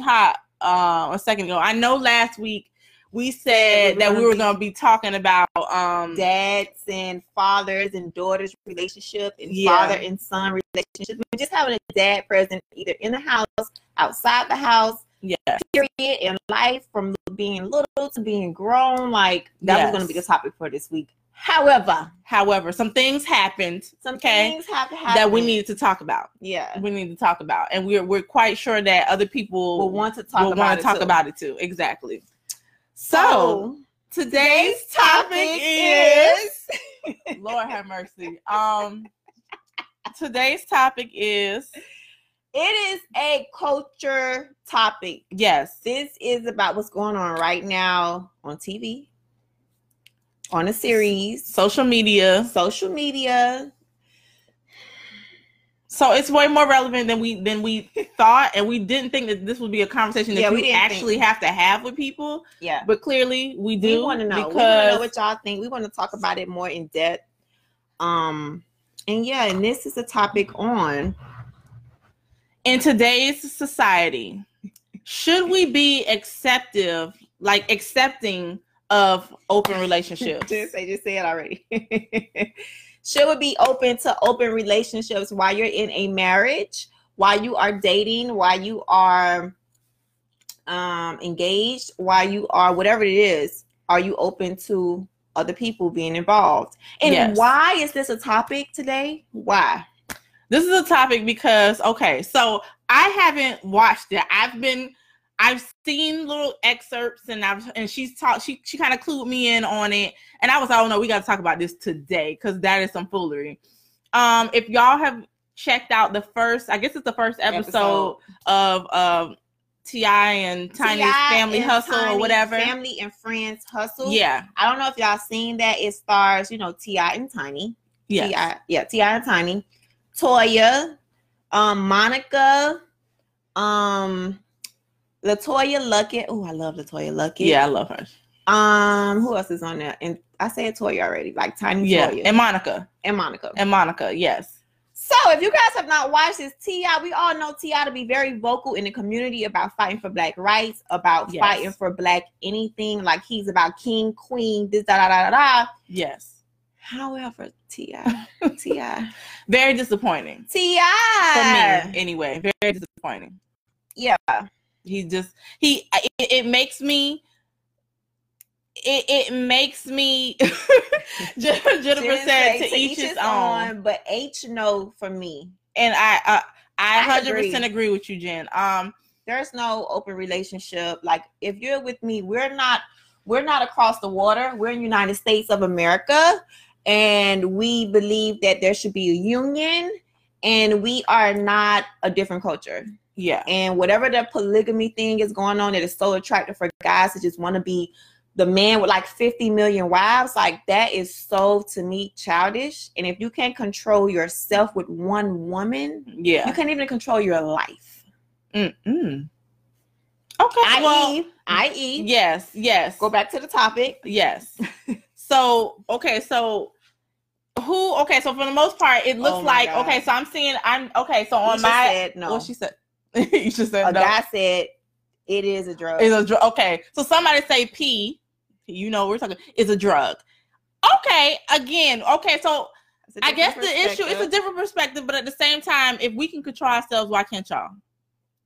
hot uh, a second ago. I know last week we said that we were going to be talking about um Dads and fathers and daughters relationship and Yeah. father and son relationship. We're just having a dad present either in the house, outside the house, yeah period in life from being little to being grown. Like that Yes. was going to be the topic for this week. However, However, some things happened some Okay. things have to happen that we needed to talk about. Yeah, We need to talk about, and we're we're quite sure that other people we'll want to talk will want to talk too. about it too. Exactly. So, So today's topic is Lord have mercy. Um, today's topic is it is a culture topic. yes, This is about what's going on right now on TV, on a series, social media. social media. So it's way more relevant than we than we thought, and we didn't think that this would be a conversation that Yeah, we actually have to have with people. Yeah. But clearly, we do. we want to know. because We want to know what y'all think. We want to talk about it more in depth. Um, and yeah, and this is a topic on in today's society, should we be acceptive, like accepting of open relationships? just say just say it already. Should we be open to open relationships while you're in a marriage, while you are dating, while you are um engaged, while you are whatever it is? Are you open to other people being involved? And Yes. why is this a topic today? Why? this is a topic because okay, so I haven't watched it. I've been I've seen little excerpts and I've and she's talked she she kind of clued me in on it and I was like, oh no, we got to talk about this today because that is some foolery. Um, if y'all have checked out the first, I guess it's the first episode, of um Ti and Tiny's T.I. Family and Hustle or whatever. Family and Friends Hustle. Yeah, I don't know if y'all seen that. It stars, you know, Ti and Tiny. yeah, Ti, yeah, Ti and Tiny, Toya, um, Monica, um, LeToya Luckett. Oh, I love LeToya Luckett. yeah. I love her. Um, who else is on there? And I said Toya already, like Tiny Yeah, Toya and Monica and Monica. and Monica. Yes, So, if you guys have not watched this, Ti, we all know Ti to be very vocal in the community about fighting for Black rights, about Yes. fighting for Black anything. Like he's about king, queen, this da da da da. da. yes. However, Ti, Ti, Very disappointing Ti for me. Anyway, very disappointing. Yeah. He just he it, it makes me. It, it makes me Jennifer said say, to each his own, but H no for me. and I uh, I hundred agree. percent agree with you, Jen. Um, There's no open relationship. Like if you're with me, we're not we're not across the water. We're in the United States of America, and we believe that there should be a union, and we are not a different culture. Yeah, And whatever the polygamy thing is going on that is so attractive for guys to just want to be the man with like 50 million wives, like that is so to me childish. And if you can't control yourself with one woman, yeah. you can't even control your life. Mm-mm. Okay, well, I.e., i.e., yes, yes. go back to the topic. Yes. so okay, so who? Okay, so for the most part, it oh looks Oh like God. okay. So I'm seeing. I'm okay. So on Isha my said no. she said. you just said a no. guy said it is a drug. Is a drug. Okay, so somebody say P. You know we're talking is a drug. Okay, again. Okay, so I guess the issue is a different perspective, but at the same time, if we can control ourselves, why can't y'all?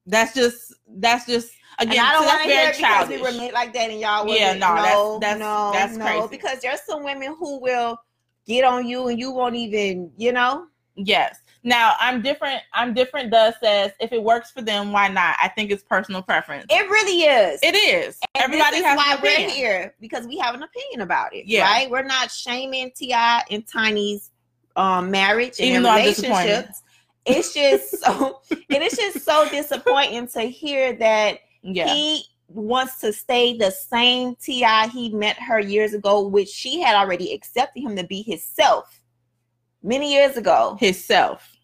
That's just that's just And again. I don't want to hear it because we were made like that, and y'all Yeah, wasn't. no, that's- no, that's- no, that's no, crazy. because there's some women who will get on you, and you won't even, you know. Yes. Now I'm different. I'm different. Does says if it works for them, why not? I think it's personal preference. It really is. It is. And Everybody this is has why we're here because we have an opinion about it. Yeah. Right? We're not shaming Ti and Tiny's um marriage and Even their though I'm disappointed. relationships. it's just so it is just so disappointing to hear that Yeah. he wants to stay the same Ti he met her years ago, which she had already accepted him to be himself many years ago. Himself.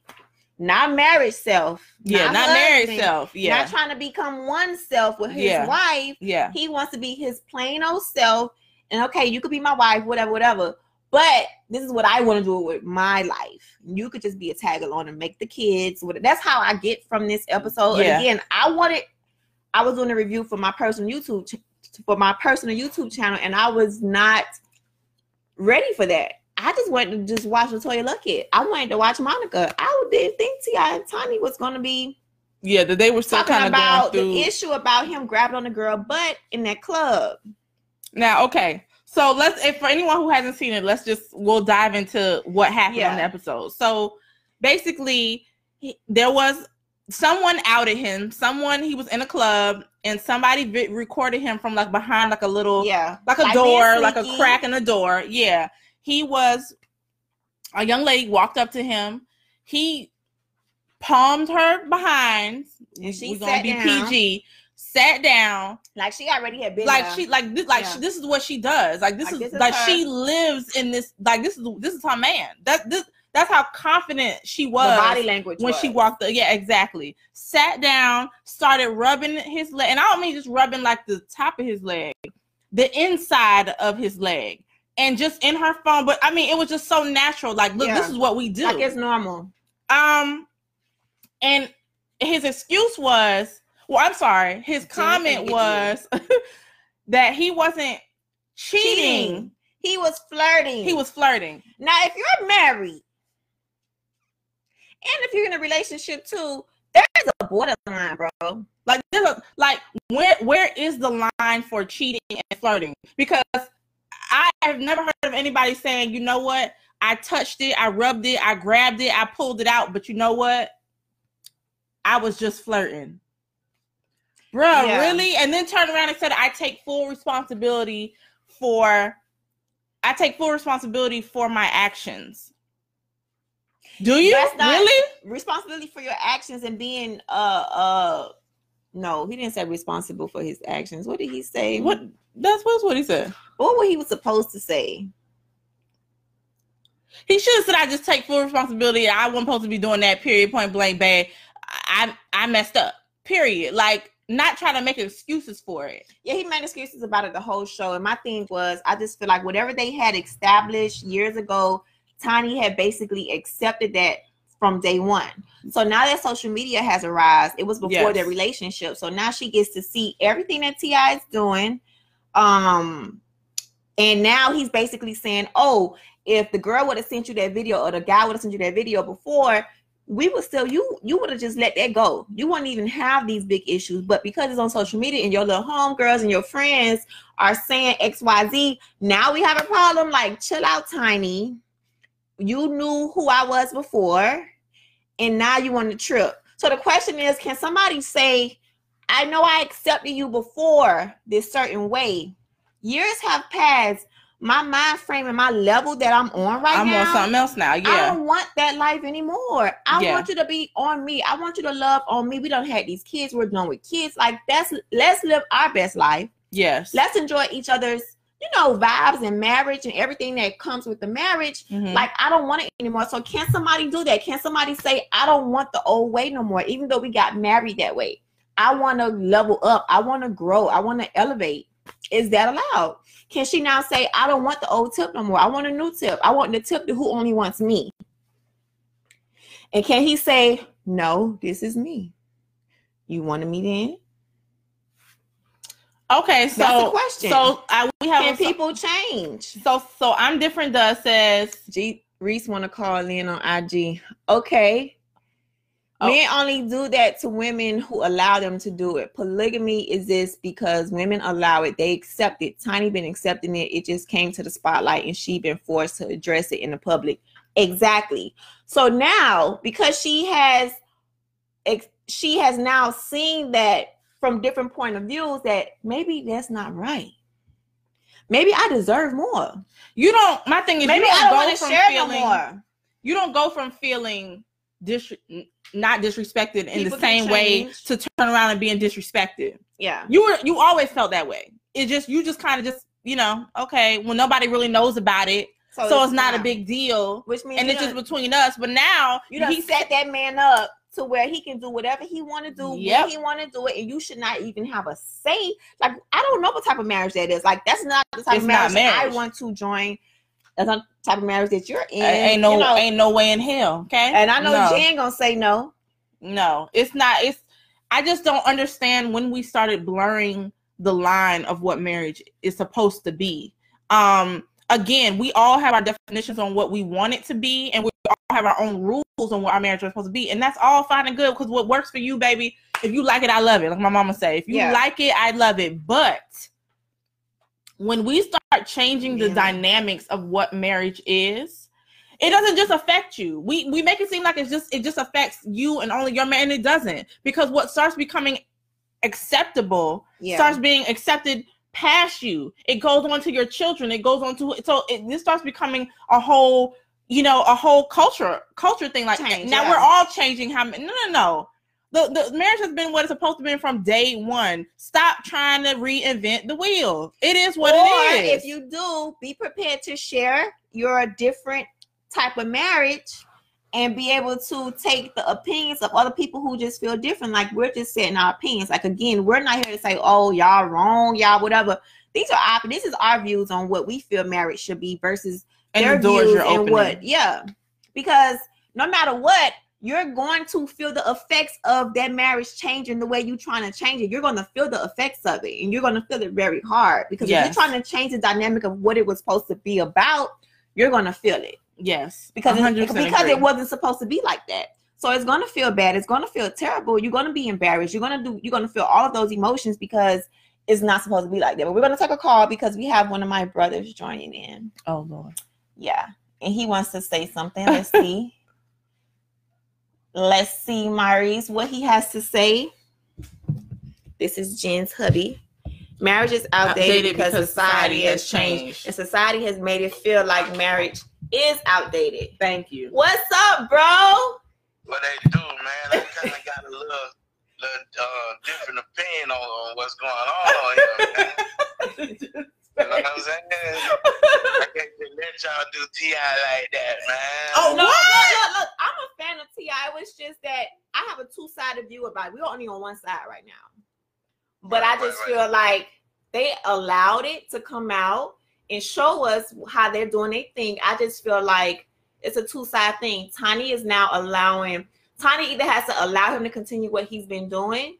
Not married self. Yeah, not, married husband, self. Yeah. Not trying to become one self with his Yeah. wife. yeah. He wants to be his plain old self. And okay, you could be my wife, whatever, whatever. But this is what I want to do with my life. You could just be a tag along and make the kids. That's how I get from this episode. Yeah. And again, I wanted. I was doing a review for my personal YouTube for my personal YouTube channel, and I was not ready for that. I just wanted to just watch LeToya Luckett. I wanted to watch Monica. I didn't think Ti and Tiny was going to be Yeah, that they were still talking kind of about going the issue about him grabbing on the girl butt in that club. Now, okay. So let's if for anyone who hasn't seen it, let's just we'll dive into what happened Yeah. on the episode. So basically, he, there was someone outed him. Someone he was in a club and somebody vi- recorded him from like behind like a little Yeah, like a Like door, like a crack in the door. Yeah. He was a young lady walked up to him. He palmed her behind. And she We're gonna be down. PG. Sat down like she already had been like there. she like this like Yeah. she, this is what she does like this Like, is this is like her. she lives in this like this is this is her man that this that's how confident she the was body language when she walked the, yeah exactly sat down started rubbing his leg and i don't mean just rubbing like the top of his leg the inside of his leg and just in her phone but i mean it was just so natural like look Yeah. this is what we do like it's normal. um, and his excuse was, well, I'm sorry, his comment was that he wasn't cheating. Cheating. He was flirting. He was flirting. now. If you're married, and if you're in a relationship too, there's a borderline, bro. Like, there's a, like, where where is the line for cheating and flirting? Because I have never heard of anybody saying, you know what, I touched it, I rubbed it, I grabbed it, I pulled it out, but you know what, I was just flirting. Bruh, Yeah. really? And then turn around and said, I take full responsibility for I take full responsibility for my actions. Do you really? Responsibility for your actions and being uh uh. No, he didn't say responsible for his actions. What did he say? What that's what's what he said. What was he was supposed to say? He should have said, "I just take full responsibility. I wasn't supposed to be doing that." Period. Point blank. Bad. I I messed up. Period. Like not trying to make excuses for it. Yeah, he made excuses about it the whole show. And my thing was, I just feel like whatever they had established years ago, Tiny had basically accepted that from day one. So now that social media has arisen, it was before Yes. their relationship. So now she gets to see everything that Ti is doing. Um, and now he's basically saying, "Oh, if the girl would have sent you that video or the guy would have sent you that video before." we would still you you would have just let that go. You wouldn't even have these big issues, but because it's on social media and your little homegirls and your friends are saying XYZ, now we have a problem. Like, chill out, Tiny. You knew who I was before, and now you on the trip. So the question is, can somebody say, I know I accepted you before this certain way. Years have passed. My mind frame and my level that I'm on right now. I'm on something else now. Yeah. I don't want that life anymore. I Yeah. want you to be on me. I want you to love on me. We don't have these kids. We're done with kids. Like that's let's live our best life. Yes. Let's enjoy each other's, you know, vibes and marriage and everything that comes with the marriage. Mhm. Like I don't want it anymore. So can somebody do that? Can somebody say I don't want the old way no more, even though we got married that way? I want to level up. I want to grow. I want to elevate. Is that allowed? Can she now say I don't want the old tip no more? I want a new tip. I want the tip to who only wants me. And can he say no? This is me. You wanted me then? okay. So That's the question. So I, we have Can a, people change? So so I'm different. Does says G Reese want to call in on IG. Okay. Oh. Men only do that to women who allow them to do it. Polygamy is this because women allow it. They accept it. Tiny been accepting it. It just came to the spotlight and she been forced to address it in the public. Exactly. So now because she has she has now seen that from different point of views that maybe that's not right. Maybe I deserve more. you don't. My thing is Maybe you don't I don't go want to from share feeling. no more. You don't go from feeling dis- not disrespected in People the same way to turn around and being disrespected. Yeah. You were you always felt that way. It just you just kind of just you know okay when nobody really knows about it, so, it's, not a big deal, which means and it's just between us. But now you he set that man up to where he can do whatever he want to do Yep. when he want to do it, and you should not even have a say. Like I don't know what type of marriage that is. Like that's not the type It's of not marriage, I want to join. That's not type of marriage that you're in. ain't no you know? ain't no way in hell. Okay, and I know no. Jen gonna say no. No, it's not. It's I just don't understand when we started blurring the line of what marriage is supposed to be. Um again, we all have our definitions on what we want it to be and we all have our own rules on what our marriage is supposed to be. And that's all fine and good because what works for you, baby, if you like it, I love it. Like my mama say, if you Yeah. like it, I love it. But when we start changing the Yeah. dynamics of what marriage is, it doesn't just affect you. We we make it seem like it's just it just affects you and only your man. And it doesn't because what starts becoming acceptable Yeah. starts being accepted past you. It goes on to your children. It goes on to it. so it, this starts becoming a whole you know a whole culture culture thing. Like Change, now yeah. we're all changing. How no no no. The, the marriage has been what it's supposed to be from day one. Stop trying to reinvent the wheel. It is what or it is. if you do, be prepared to share your different type of marriage and be able to take the opinions of other people who just feel different. Like we're just setting our opinions. Like again, we're not here to say, "Oh, y'all wrong, y'all whatever." These are our this is our views on what we feel marriage should be versus and their the doors views you're and what. Yeah, because no matter what, you're going to feel the effects of that marriage changing the way you're trying to change it. You're going to feel the effects of it, and you're going to feel it very hard because if you're trying to change the dynamic of what it was supposed to be about, you're going to feel it Yes, because it, because agree. it wasn't supposed to be like that. So it's going to feel bad. It's going to feel terrible. You're going to be embarrassed. You're going to do. You're going to feel all of those emotions because it's not supposed to be like that. But we're going to take a call because we have one of my brothers joining in. Oh Lord. Yeah, and he wants to say something. Let's see. Let's see, Maurice, what he has to say. This is Jen's hubby. Marriage is outdated, Outdated because, because society society has has changed. changed. and society has made it feel like marriage is outdated. Thank you. What's up, bro? what they do, man. I kind of got a little, little uh, different opinion on, on what's going on here, man. You know what I'm saying? I can't let y'all do Ti like that, man. Oh, no, what? Look, look, look, I'm a fan of Ti. It was just that I have a two sided view about it. We're only on one side right now, but I just right, feel like they allowed it to come out and show us how they're doing their thing. I just feel like it's a two side thing. Tiny is now allowing. Tiny either has to allow him to continue what he's been doing,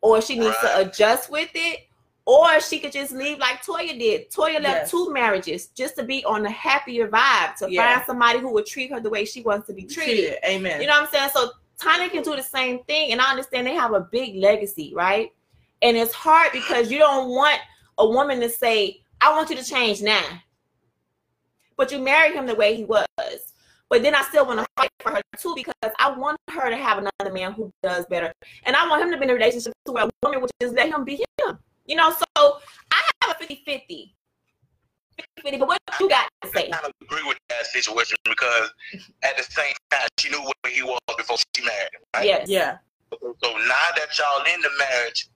or she needs to adjust with it. Or she could just leave like Toya did. Toya left Yes. two marriages just to be on a happier vibe, to Yeah. find somebody who would treat her the way she wants to be treated. Treated. Amen. You know what I'm saying? So Tiny can do the same thing, and I understand they have a big legacy, right? And it's hard because you don't want a woman to say, "I want you to change now," but you married him the way he was. But then I still want to fight for her too because I want her to have another man who does better, and I want him to be in a relationship to where a woman would just let him be him. You know, so I have a 50-50. 50-50, but what you got to say? I say? kind of agree with that situation because at the same time, she knew where he was before she married him, right? Yes. yeah. So now that y'all in the marriage,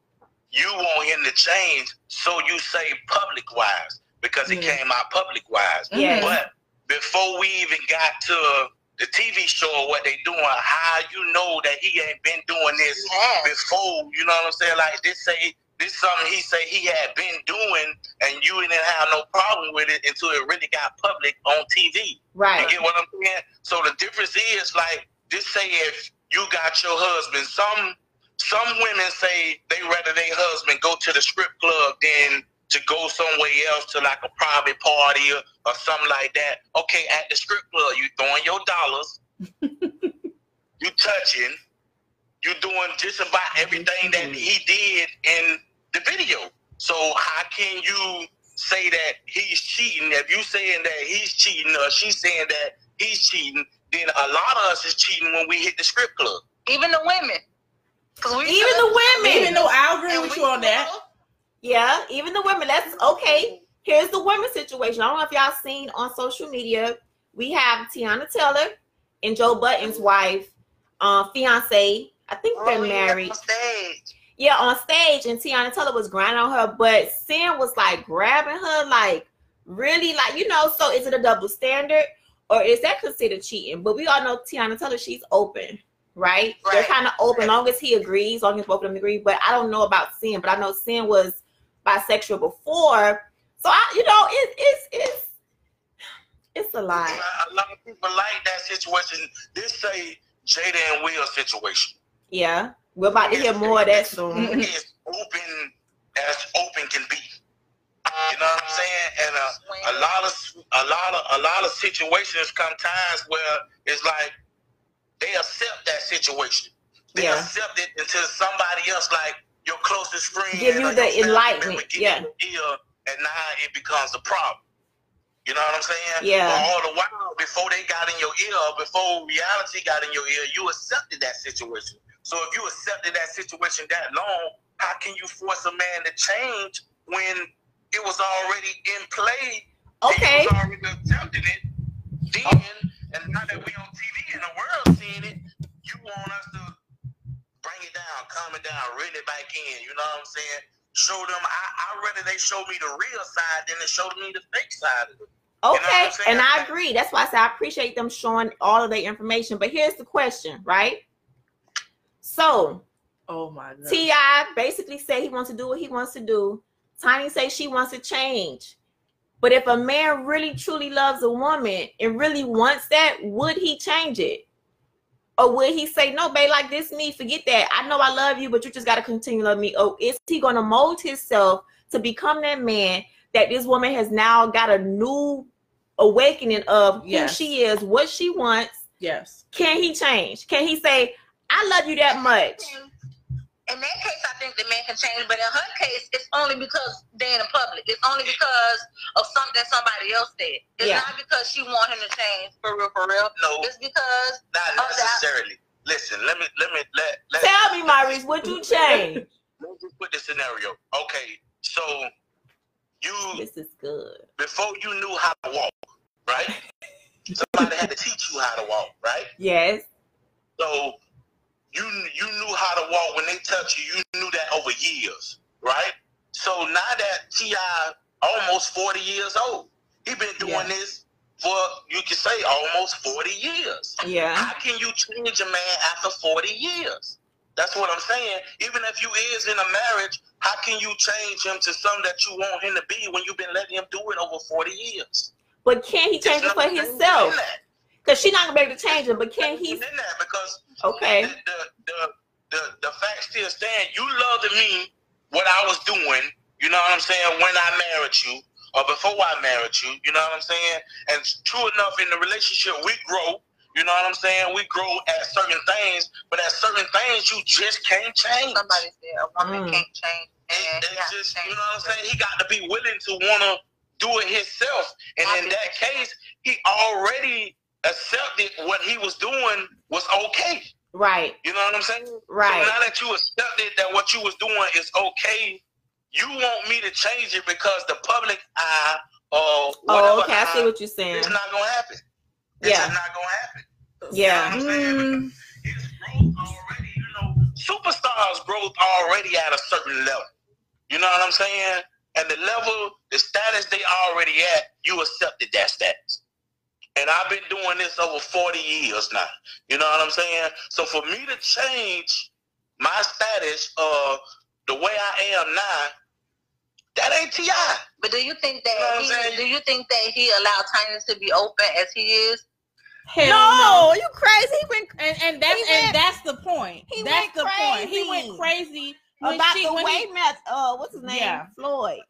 you want him to change, so you say public wise because he Mhm. came out public wise. Yes. But before we even got to the TV show or what they doing, how you know that he ain't been doing this before? You know what I'm saying? Like this say this is something he say he had been doing, and you didn't have no problem with it until it really got public on TV. You Right. get what I'm saying? So the difference is like just say if you got your husband, some some women say they rather their husband go to the strip club than to go somewhere else to like a private party or, or something like that. Okay, at the strip club, you throwing your dollars, you touching, you doing just about everything that he did in the video. So how can you say that he's cheating? If you saying that he's cheating or she's saying that he's cheating, then a lot of us is cheating when we hit the strip club. Even the women. 'Cause we Even the women. Even though I agree and with you on that. Yeah, even the women. That's okay. Here's the women situation. I don't know if y'all seen on social media. We have Teyana Taylor and Joe Budden's wife um fiance. I think they're Oh, yeah, married. Yeah, on stage, and Teyana Taylor was grinding on her, but Cyn was like grabbing her, like really, like you know. So is it a double standard, or is that considered cheating? But we all know Teyana Taylor, she's open, right? They're kind of open, long as he agrees, long as both of them agree. But I don't know about Cyn, but I know Cyn was bisexual before, so I, you know, it, it's it's it's a lot. A lot of people like that situation. This say Jada and Will situation. Yeah, we're about to hear more of that soon. It's open as open can be. You know what I'm saying? And uh, a lot of a lot of a lot of situations come times where it's like they accept that situation. They Yeah. accept it until somebody else, like your closest friend, Give you the enlightenment, yeah. ear, and now it becomes a problem. You know what I'm saying? Yeah. But all the while, before they got in your ear, before reality got in your ear, you accepted that situation. So if you accepted that situation that long, how can you force a man to change when it was already in play? Okay. He was already attempting it then, and now that we on TV and the world seeing it, you want us to bring it down, calm it down, reel it back in. You know what I'm saying? Show them. I I rather they show me the real side than they show me the fake side of it. Okay, I'm saying? and I agree. That's why I say I appreciate them showing all of their information. But here's the question, right? So Oh my god. Ti basically say he wants to do what he wants to do. Tiny say she wants to change. But if a man really truly loves a woman and really wants that, would he change it? Or would he say, no, babe, like this me, forget that. I know I love you, but you just gotta continue to love me. Oh, is he gonna mold himself to become that man that this woman has now got a new awakening of who Yes. she is, what she wants? Yes. Can he change? Can he say, I love you that much? In that case, I think the man can change, but in her case, it's only because they're in the public. It's only because of something somebody else did. It's Yeah. not because she want him to change for real, for real. No, It's because not that- necessarily. Listen, let me let me let let Tell me, Maurice, would you change? Let's just put the scenario. Okay, so you This is good. before you knew how to walk, right? Somebody had to teach you how to walk, right? Yes. So you you knew how to walk when they touch you. You knew that over years, right? So now that Ti almost forty years old, he been doing Yeah. this for you could say almost forty years. Yeah. How can you change a man after 40 years? That's what I'm saying. Even if you is in a marriage, how can you change him to something that you want him to be when you've been letting him do it over 40 years? But can't he change it for himself? In that. Because she's not gonna be able to change it. But can he? in that because Okay. the, the, the, the, the fact still stand. You loved me what I was doing, you know what I'm saying, when I married you or before I married you, you know what I'm saying? And true enough, in the relationship, we grow. You know what I'm saying? We grow at certain things, but at certain things you just can't change. somebody said a woman Mm. can't change. And It- it's just, change you know what I'm saying? He got to be willing to want to do it himself. And in that case, he already accepted what he was doing was okay. Right. You know what I'm saying? Right. So now that you accepted that what you was doing is okay, you want me to change it because the public eye or whatever Oh, okay. I see what you're saying. it's not gonna happen. It's Yeah. not gonna happen. Yeah. You know what I'm saying? Mm, His growth already, you know, superstars growth already at a certain level. You know what I'm saying? And the level, the status they already at, you accepted that status. And I've been doing this over 40 years now. You know what I'm saying? So for me to change my status, uh, the way I am now, that ain't Ti. But do you think You know that I'm he, saying? do you think that he allowed Tiny to be open as he is? hell no, you crazy? He went And and that's went- and that's the point. he that's went the point. He crazy. went crazy when about she the when way he, Matt. Uh, what's his name? Yeah. Floyd.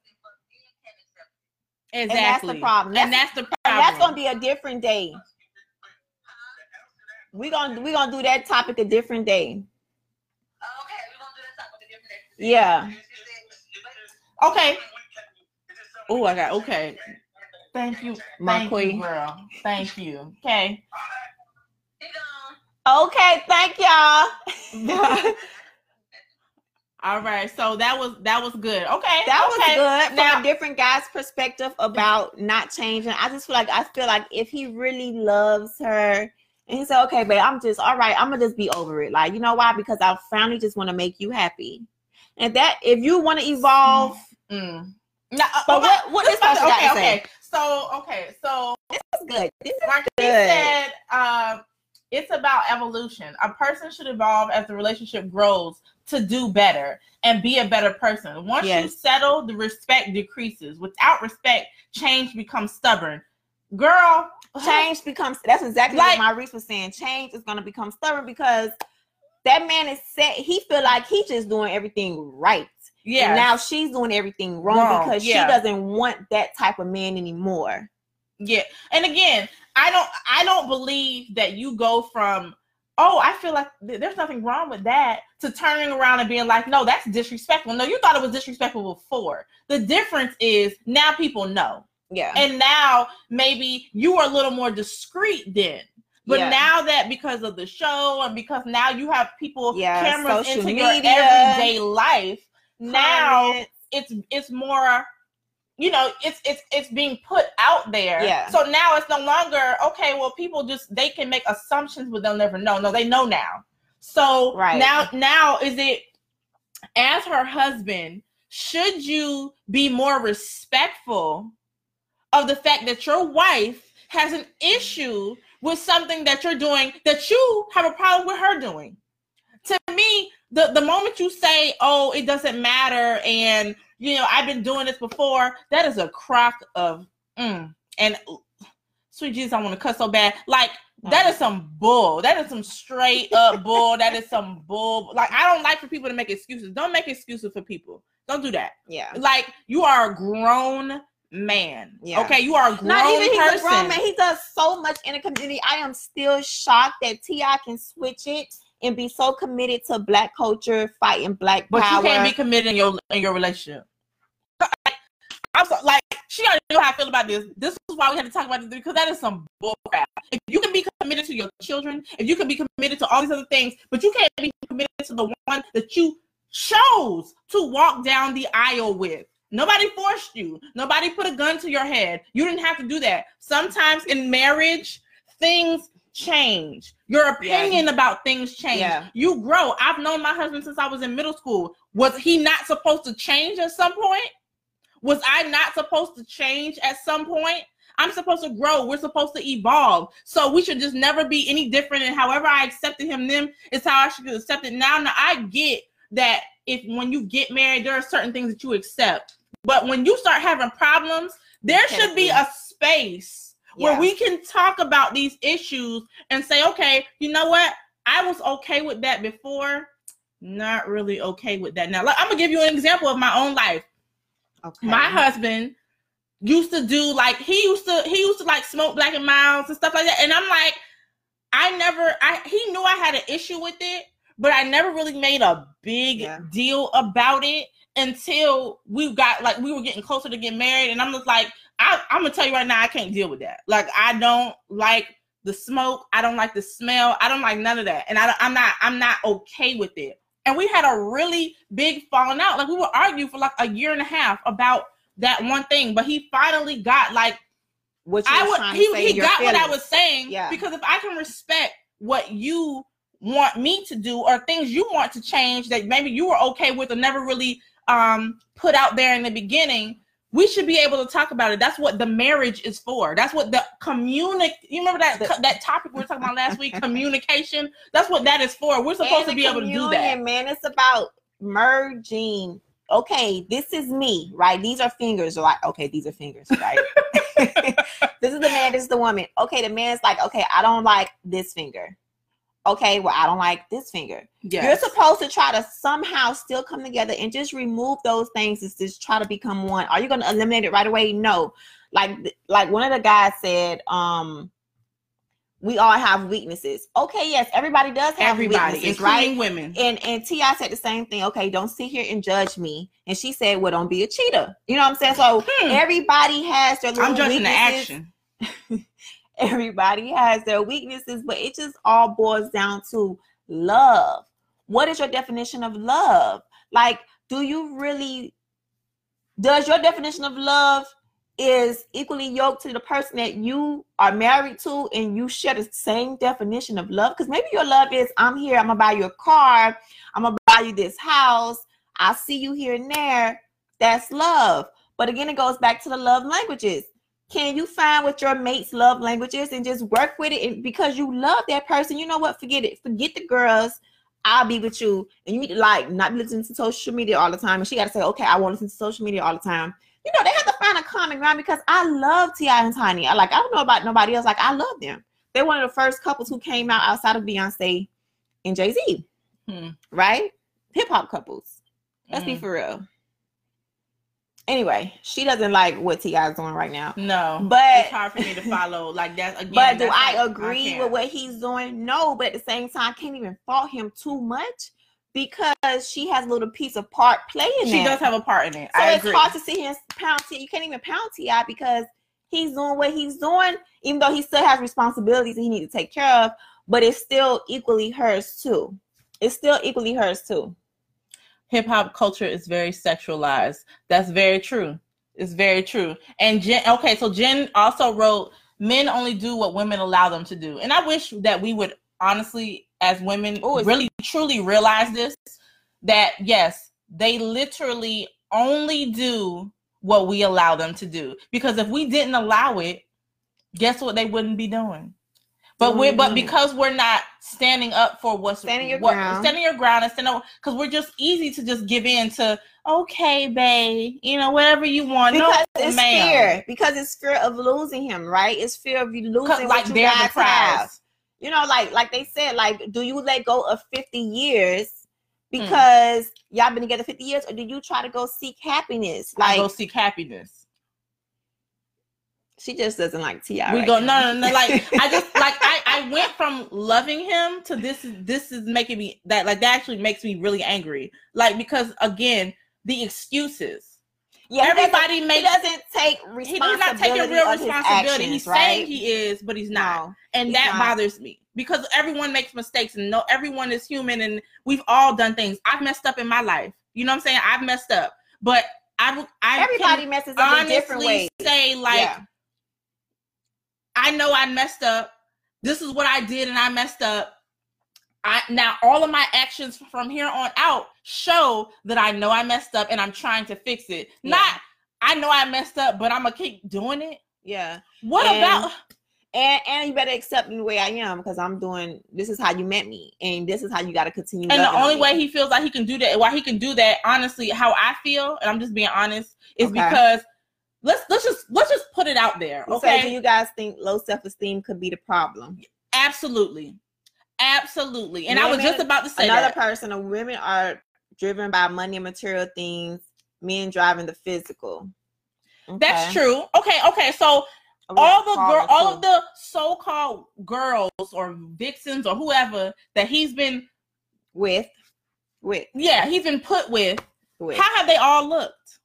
Exactly. And that's the problem. And that's the problem. And that's gonna be a different day. We gonna we gonna do that topic a different day. Okay, we're gonna do that topic a different day. Yeah. Okay. Oh, I got okay. Thank you, My Thank queen. you, girl. Thank you. Okay. Okay, thank y'all. All right. So that was that was good. Okay. That was okay. good from Now- a different guy's perspective about not changing. I just feel like I feel like if he really loves her And he said, okay, babe, I'm just all right. I'm gonna just be over it. Like, you know why? Because I finally just want to make you happy. And that if you want to evolve, Mm. Now, uh, but okay, what what this okay, person got to say? okay. So okay, so This is good. This is like he good. said, um, it's about evolution. A person should evolve as the relationship grows to do better and be a better person. Once you settle, the respect decreases. Without respect, change becomes stubborn. Girl, change becomes that's exactly Like- what Maurice was saying. Change is gonna become stubborn because that man is set. He feel like he's just doing everything right. Yeah. And now she's doing everything wrong, Wrong, because yeah. she doesn't want that type of man anymore. Yeah. And again, I don't I don't believe that you go from oh, I feel like th- there's nothing wrong with that to turning around and being like, no, that's disrespectful. No, you thought it was disrespectful before. The difference is now people know. Yeah. And now maybe you were a little more discreet then. But Yeah. now that because of the show and because now you have people Yeah, cameras into your everyday life, now Comments. it's it's more you know it's it's it's being put out there Yeah. so now it's no longer okay well people just they can make assumptions but they'll never know no they know now so Right. now now is it as her husband should you be more respectful of the fact that your wife has an issue with something that you're doing that you have a problem with her doing to me, the the moment you say, "Oh, it doesn't matter," and you know, I've been doing this before, that is a crock of mm, and sweet Jesus, I want to cuss so bad. Like that is some bull. That is some straight up bull. That is some bull. Like I don't like for people to make excuses. Don't make excuses for people. Don't do that. Yeah. Like you are a grown man. Yeah. Okay, you are a grown Not even he's person. a grown man. He does so much in the community. I am still shocked that Ti can switch it and be so committed to black culture, fighting black But power. you can't be committed in your in your relationship. I'm so, like she already know how I feel about this. This is why we had to talk about this because that is some bullcrap. If you can be committed to your children, if you can be committed to all these other things, but you can't be committed to the one that you chose to walk down the aisle with. Nobody forced you. Nobody put a gun to your head. You didn't have to do that. Sometimes in marriage, things change. Your opinion about things change. Yeah. You grow. I've known my husband since I was in middle school. Was he not supposed to change at some point? Was I not supposed to change at some point? I'm supposed to grow. We're supposed to evolve. So we should just never be any different. And however I accepted him then is how I should accept it now. Now I get that if when you get married, there are certain things that you accept. But when you start having problems, there should be a space where we can talk about these issues and say, okay, you know what? I was okay with that before. Not really okay with that now. Like I'm gonna give you an example of my own life Okay. my husband used to do like he used to he used to like smoke Black and Milds and stuff like that and i'm like i never i he knew i had an issue with it but i never really made a big Yeah. deal about it until we got like we were getting closer to get married and i'm just like I, i'm gonna tell you right now i can't deal with that. Like i don't like the smoke. I don't like the smell. I don't like none of that. And I, i'm not i'm not okay with it. And we had a really big falling out. Like we would argue for like a year and a half about that one thing, but he finally got like what I would he, he got what I was saying. Yeah. Because if I can respect what you want me to do or things you want to change that maybe you were okay with or never really um put out there in the beginning, we should be able to talk about it. That's what the marriage is for. That's what the communic you remember that The- that topic we were talking about last week, communication. That's what that is for. We're supposed to be able to do that. Man, it's about merging. Okay, this is me, right? These are fingers, right? Okay, these are fingers, right? this is the man, this is the woman. Okay, the man's like, okay, I don't like this finger. Okay, well, I don't like this finger. Yes. You're supposed to try to somehow still come together and just remove those things and just try to become one. Are you going to eliminate it right away? No. Like like one of the guys said, um, we all have weaknesses. Okay, yes, everybody does have Everybody, weaknesses, including right? women. And and Ti said the same thing. Okay, don't sit here and judge me. And she said, "Well, don't be a cheater." You know what I'm saying? So Hmm. everybody has their little I'm judging the action. Everybody has their weaknesses, but it just all boils down to love. What is your definition of love? Like, do you really? Does your definition of love is equally yoked to the person that you are married to and you share the same definition of love because maybe your love is i'm here i'm gonna buy you a car i'm gonna buy you this house i see you here and there that's love but again it goes back to the love languages can you find what your mate's love languages and just work with it and because you love that person you know what forget it forget the girls I'll be with you, and you need to like not be listening to social media all the time. And she got to say, okay, I want to listen to social media all the time you know, they have to find a common ground because I love T.I. and Tiny. I like, I don't know about nobody else. Like, I love them. They're one of the first couples who came out outside of Beyonce and Jay Z, hmm. right? Hip hop couples. Let's mm. be for real. Anyway, she doesn't like what T.I. is doing right now. No, but it's hard for me to follow. Like that again. But do I agree I with what he's doing? No, but at the same time, I can't even fault him too much because she has a little piece of part playing. She that. does have a part in it. So I it's agree. hard to see him pound T. You can't even pound T.I. because he's doing what he's doing, even though he still has responsibilities that he needs to take care of. But it's still equally hers too. It's still equally hers too. Hip hop culture is very sexualized. That's very true. It's very true. And Jen, okay, so Jen also wrote, "Men only do what women allow them to do," and I wish that we would honestly as women Ooh, really truly realize this that yes, they literally only do what we allow them to do. Because if we didn't allow it, guess what they wouldn't be doing? But mm-hmm. we're but because we're not standing up for what's standing your what, ground, standing your ground, and standing because we're just easy to just give in to okay, babe, you know whatever you want. Because no, it's ma'am. fear. Because it's fear of losing him, right? It's fear of you losing like what you guys the have you know, like like they said, like, do you let go of 50 years hmm. because mm. y'all been together 50 years, or do you try to go seek happiness? Like go seek happiness. She just doesn't like T.I. We right go now. no no no like I just like I I went from loving him to this is this is making me that like that actually makes me really angry. Like because again, the excuses yeah, everybody makes. He doesn't take responsibility. He's not taking real responsibility. Actions, he's right? saying he is, but he's not, no, and he's that not. bothers me because everyone makes mistakes, and no, everyone is human, and we've all done things. I've messed up in my life. You know what I'm saying? I've messed up, but I, I everybody messes up in different ways. Say like, yeah. I know I messed up. This is what I did, and I messed up. I now all of my actions from here on out show that I know I messed up and I'm trying to fix it. Yeah. Not I know I messed up, but I'm gonna keep doing it. Yeah. What and, about and and you better accept me the way I am because I'm doing this is how you met me and this is how you got to continue. And the only way he feels like he can do that, why he can do that, honestly, how I feel, and I'm just being honest, is okay. because let's let's just let's just put it out there. Okay. So do you guys think low self esteem could be the problem? Absolutely. Absolutely. And women, I was just about to say another that. person, uh, women are driven by money and material things, men driving the physical. Okay. That's true. Okay, okay. So all the girl, all of the so-called girls or vixens or whoever that he's been with, with yeah, he's been put with. with. How have they all looked?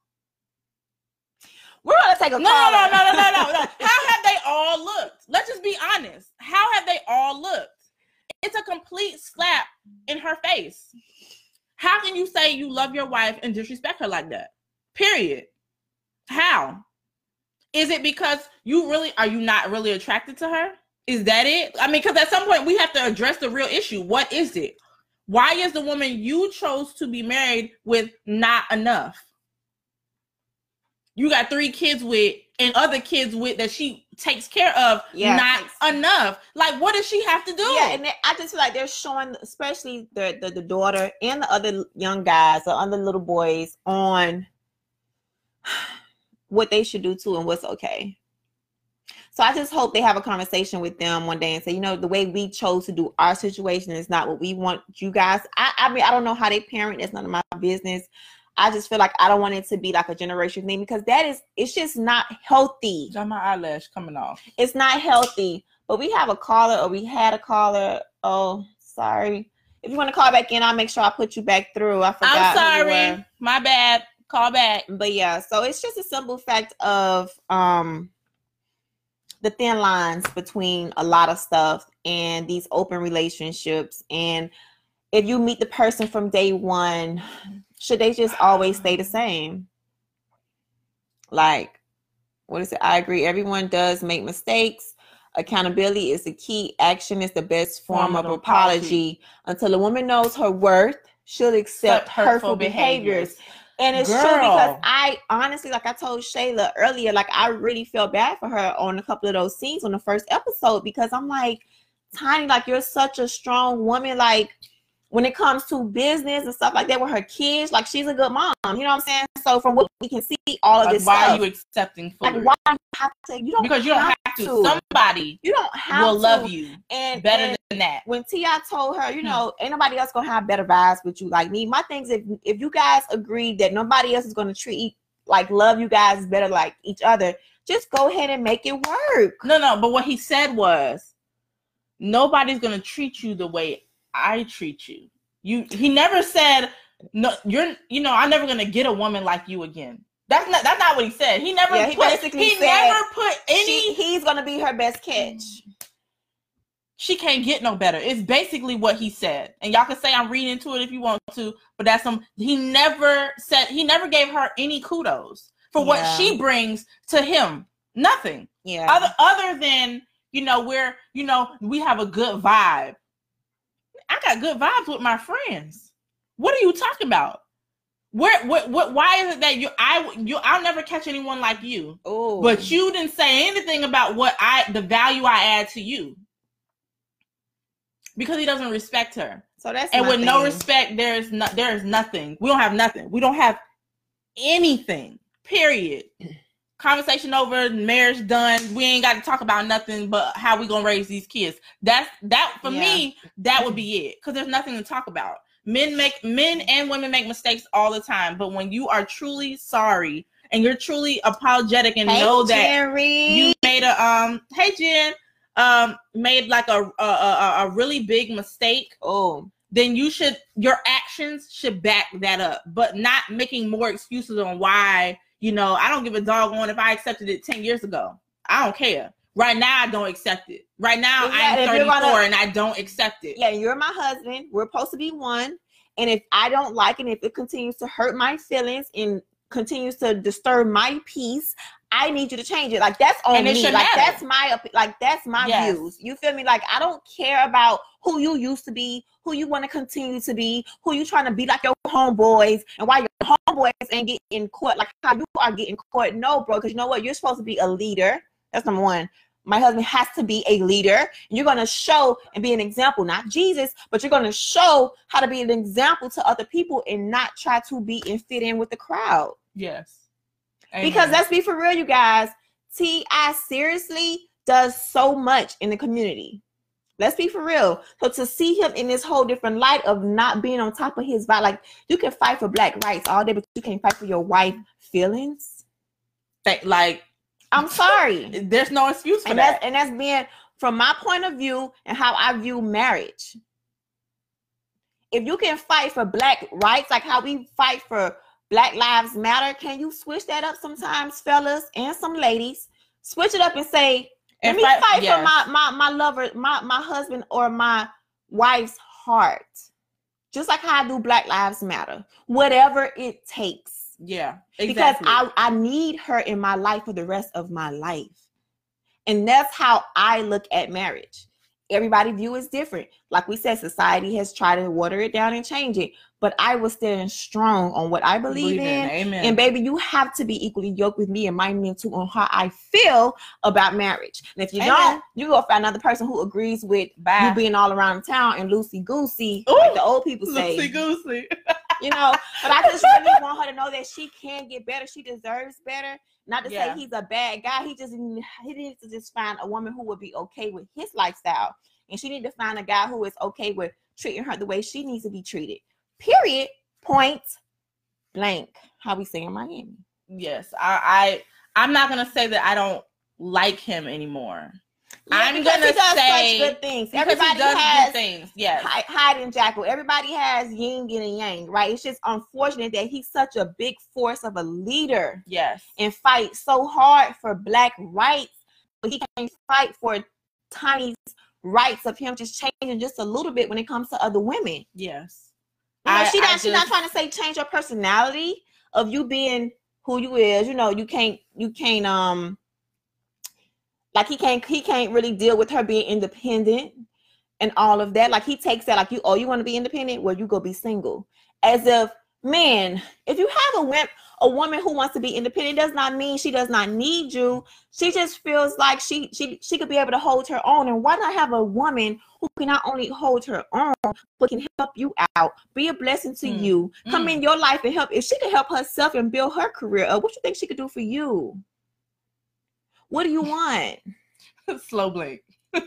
We're gonna take a no, no, no, no, no, no, no, no. How have they all looked? Let's just be honest. How have they all looked? It's a complete slap in her face. How can you say you love your wife and disrespect her like that? Period. How? Is it because you really are you not really attracted to her? Is that it? I mean, because at some point we have to address the real issue. What is it? Why is the woman you chose to be married with not enough? You got three kids with and other kids with that she takes care of yeah, not enough. Like, what does she have to do? Yeah, and I just feel like they're showing, especially the, the the daughter and the other young guys the other little boys, on what they should do too and what's okay. So I just hope they have a conversation with them one day and say, you know, the way we chose to do our situation is not what we want you guys. I, I mean, I don't know how they parent. That's none of my business. I just feel like I don't want it to be like a generation thing because that is it's just not healthy. Got my eyelash coming off. It's not healthy. But we have a caller or we had a caller. Oh, sorry. If you want to call back in, I'll make sure I put you back through. I forgot. I'm sorry. My bad. Call back. But yeah, so it's just a simple fact of um the thin lines between a lot of stuff and these open relationships and if you meet the person from day one should they just always stay the same? Like, what is it? I agree. Everyone does make mistakes. Accountability is the key. Action is the best form, of apology. Until a woman knows her worth, she'll accept Accept hurtful, hurtful behaviors. behaviors. And it's true because I honestly, like I told Shayla earlier, like I really felt bad for her on a couple of those scenes on the first episode because I'm like, Tiny, like you're such a strong woman. Like when it comes to business and stuff like that with her kids, like she's a good mom. You know what I'm saying? So from what we can see, all of Like, this why stuff, are you accepting like why you have to? You don't because you don't have to. to. Somebody You don't have will to. love you and better and than that. when T.I. told her, you Hmm. know, ain't nobody else gonna have better vibes with you like me. My thing is, if if you guys agree that nobody else is gonna treat like love you guys better like each other, just go ahead and make it work. No, no, but what he said was nobody's gonna treat you the way I treat you. You he never said no you're you know, I'm never gonna get a woman like you again. That's not that's not what he said. He never Yeah, he put basically he said never put She, any he's gonna be her best catch. she can't get no better. It's basically what he said. And y'all can say I'm reading into it if you want to, but that's some he never said he never gave her any kudos for what she brings to him. Nothing. Yeah. other other than you know we're you know we have a good vibe i got good vibes with my friends. What are you talking about? Where what what why is it that you i you i'll never catch anyone like you. Oh, but you didn't say anything about what i the value i add to you. Because he doesn't respect her. So that's and with no respect there is no there is nothing. We don't have nothing. We don't have anything period conversation over marriage done we ain't got to talk about nothing but how we gonna raise these kids. That's that for me that would be it because there's nothing to talk about. Men make men and women make mistakes all the time but when you are truly sorry and you're truly apologetic and Hey, know that Jerry. you made a um hey jen um made like a a, a, a really big mistake oh, then you should your actions should back that up, but not making more excuses on why, you know, I don't give a dog on if I accepted it 10 years ago. I don't care. Right now I don't accept it. Right now Yeah, I'm 34 gonna- and I don't accept it. yeah, you're my husband. We're supposed to be one. And if I don't like it, if it continues to hurt my feelings and continues to disturb my peace, I need you to change it. Like that's on And it me. should Like matter. that's my like that's my Yes. views. You feel me? Like I don't care about who you used to be, who you want to continue to be, who you trying to be like your homeboys, and why your homeboys ain't getting caught like how you are getting caught. No, bro, because you know what? You're supposed to be a leader. That's number one. My husband has to be a leader. You're going to show and be an example, not Jesus, but you're going to show how to be an example to other people and not try to be and fit in with the crowd. Yes. Because Amen. let's be for real, you guys. T.I. seriously does so much in the community. Let's be for real. So to see him in this whole different light of not being on top of his vibe, like you can fight for black rights all day, but you can't fight for your wife feelings. Like I'm sorry. there's no excuse for and that. that's and that's being from my point of view and how I view marriage. If you can fight for black rights, like how we fight for Black Lives Matter, can you switch that up sometimes, fellas and some ladies? Switch it up and say, let And me fight- fight yes. for my, my my lover, my my husband or my wife's heart. Just like how I do Black Lives Matter. Whatever it takes yeah. Exactly. because I, I need her in my life for the rest of my life. And that's how I look at marriage. Everybody view is different. Like we said, society has tried to water it down and change it. But I was standing strong on what I believe, in. Amen. And baby, you have to be equally yoked with me and my men too on how I feel about marriage. And if you Amen. don't, you go find another person who agrees with Bye. you being all around town and loosey goosey, like the old people say Loosey goosey. you know. But I just really want her to know that she can get better. She deserves better. Not to Yeah. say he's a bad guy. He just he needs to just find a woman who would be okay with his lifestyle, and she need to find a guy who is okay with treating her the way she needs to be treated. Period. Point blank. How we say in Miami. Yes. I, I I'm not gonna say that I don't like him anymore. I'm gonna he does say- such good things. Everybody he does has good things. Yes. Hyde, and Jekyll. Everybody has yin and yang, right? It's just unfortunate that he's such a big force of a leader Yes. and fight so hard for black rights, but he can't fight for tiny rights of him just changing just a little bit when it comes to other women. Yes. You know, I- she not she's not trying to say change your personality of you being who you is. You know, you can't you can't um Like he can't he can't really deal with her being independent and all of that. Like he takes that like you oh you want to be independent? Well, you go be single. As if man, if you have a wimp a woman who wants to be independent does not mean she does not need you. She just feels like she she she could be able to hold her own. And why not have a woman who can not only hold her own but can help you out, be a blessing to mm. you, come mm. in your life and help. If she can help herself and build her career up, what you think she could do for you? What do you want? Slow blink. I'm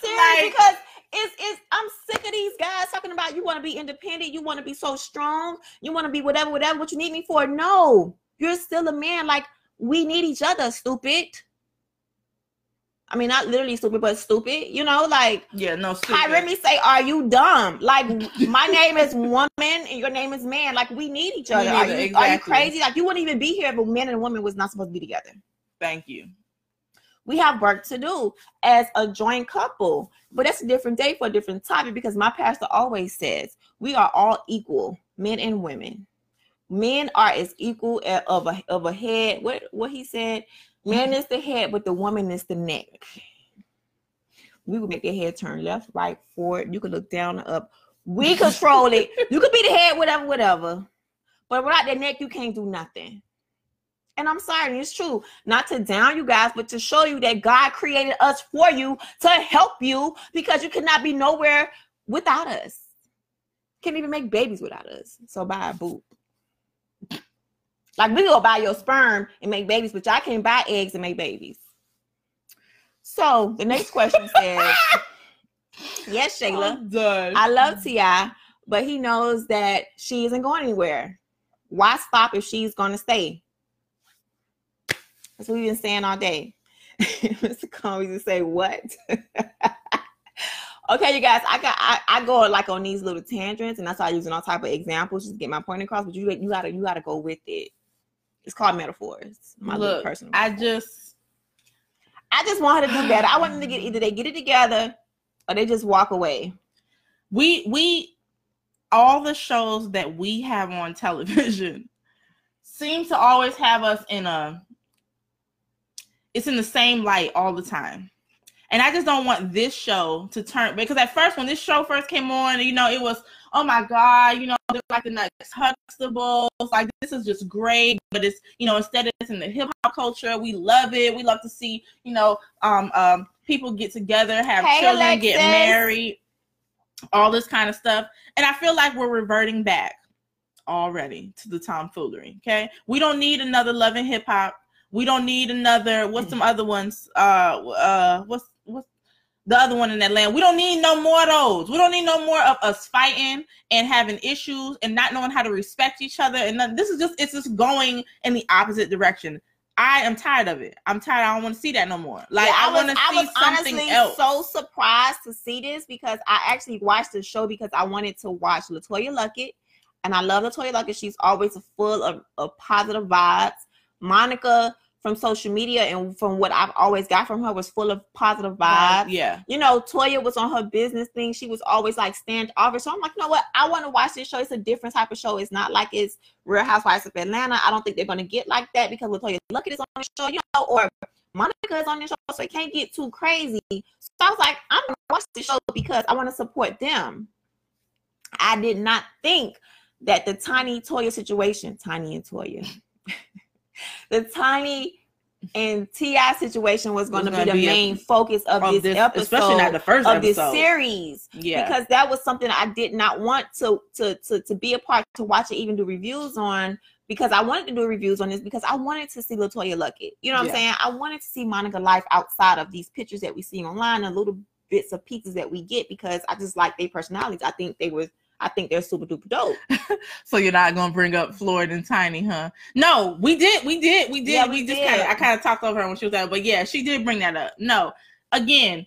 serious like, because it's, it's I'm sick of these guys talking about you want to be independent, you want to be so strong, you want to be whatever, whatever, what you need me for. No, you're still a man. Like we need each other, stupid. I mean, not literally stupid, but stupid. You know, like yeah, no. Stupid. I me say, "Are you dumb?" Like my name is woman and your name is man. Like we need each other. Are, you, exactly. are you crazy? Like you wouldn't even be here if a man and a woman was not supposed to be together. Thank you we have work to do as a joint couple. But that's a different day for a different topic because my pastor always says we are all equal, men and women. Men are as equal of a of a head. What what he said, man is the head, but the woman is the neck. We would make your head turn left, right, forward. You could look down, up. We control it. You could be the head, whatever, whatever. But without the neck, you can't do nothing. And I'm sorry, it's true. Not to down you guys, but to show you that God created us for you to help you because you cannot be nowhere without us. Can't even make babies without us. So bye, a boob. Like we go buy your sperm and make babies, but y'all can't buy eggs and make babies. So the next question says, Yes, Shayla. I love T.I., but he knows that she isn't going anywhere. Why stop if she's going to stay? That's what we've been saying all day. Mr. Combs to say what? okay, you guys, I got I, I go like on these little tangents, and that's why I using all type of examples just to get my point across. But you you gotta you gotta go with it. It's called metaphors. My Look, personal. I just I just want her to do better. I want them to get either they get it together or they just walk away. We we all the shows that we have on television seem to always have us in a it's in the same light all the time. And I just don't want this show to turn because at first when this show first came on, you know, it was oh my god, you know, they're like the next Huxtables, like this is just great. But it's you know, instead it's in the hip hop culture, we love it. We love to see you know, um, um, people get together, have hey, children, Alexis. get married, all this kind of stuff. And I feel like we're reverting back already to the tomfoolery. Okay, we don't need another Love and Hip Hop we don't need another. What's some other ones? Uh, uh, what's what's the other one in Atlanta? We don't need no more of those. We don't need no more of us fighting and having issues and not knowing how to respect each other. And this is just it's just going in the opposite direction. I am tired of it. I'm tired. I don't want to see that no more. Like yeah, I, I want to see something else. So surprised to see this because I actually watched the show because I wanted to watch LeToya Luckett, and I love LeToya Luckett. She's always full of, of positive vibes. Monica from social media and from what I've always got from her was full of positive vibes. Yeah. You know, Toya was on her business thing. She was always like stand over. So I'm like, you know what? I want to watch this show. It's a different type of show. It's not like it's Real Housewives of Atlanta. I don't think they're gonna get like that because LeToya Luckett is on the show, you know, or Monica is on the show, so it can't get too crazy. So I was like, I'm gonna watch the show because I want to support them. I did not think that the Tiny Toya situation, Tiny and Toya. the Tiny and T.I. situation was going to be the be main a, focus of, of this, this, episode, especially not the first of episode. this series. Yeah, because that was something I did not want to to to to be a part to watch it, even do reviews on. Because I wanted to do reviews on this because I wanted to see LeToya Luckett. You know what yeah. I'm saying? I wanted to see Monica life outside of these pictures that we see online and little bits of pieces that we get because I just like their personalities. I think they were I think they're super duper dope. so you're not gonna bring up Floyd and Tiny, huh? No, we did, we did, we did. Yeah, we, we just kind of, I kind of talked over her when she was out, but yeah, she did bring that up. No, again,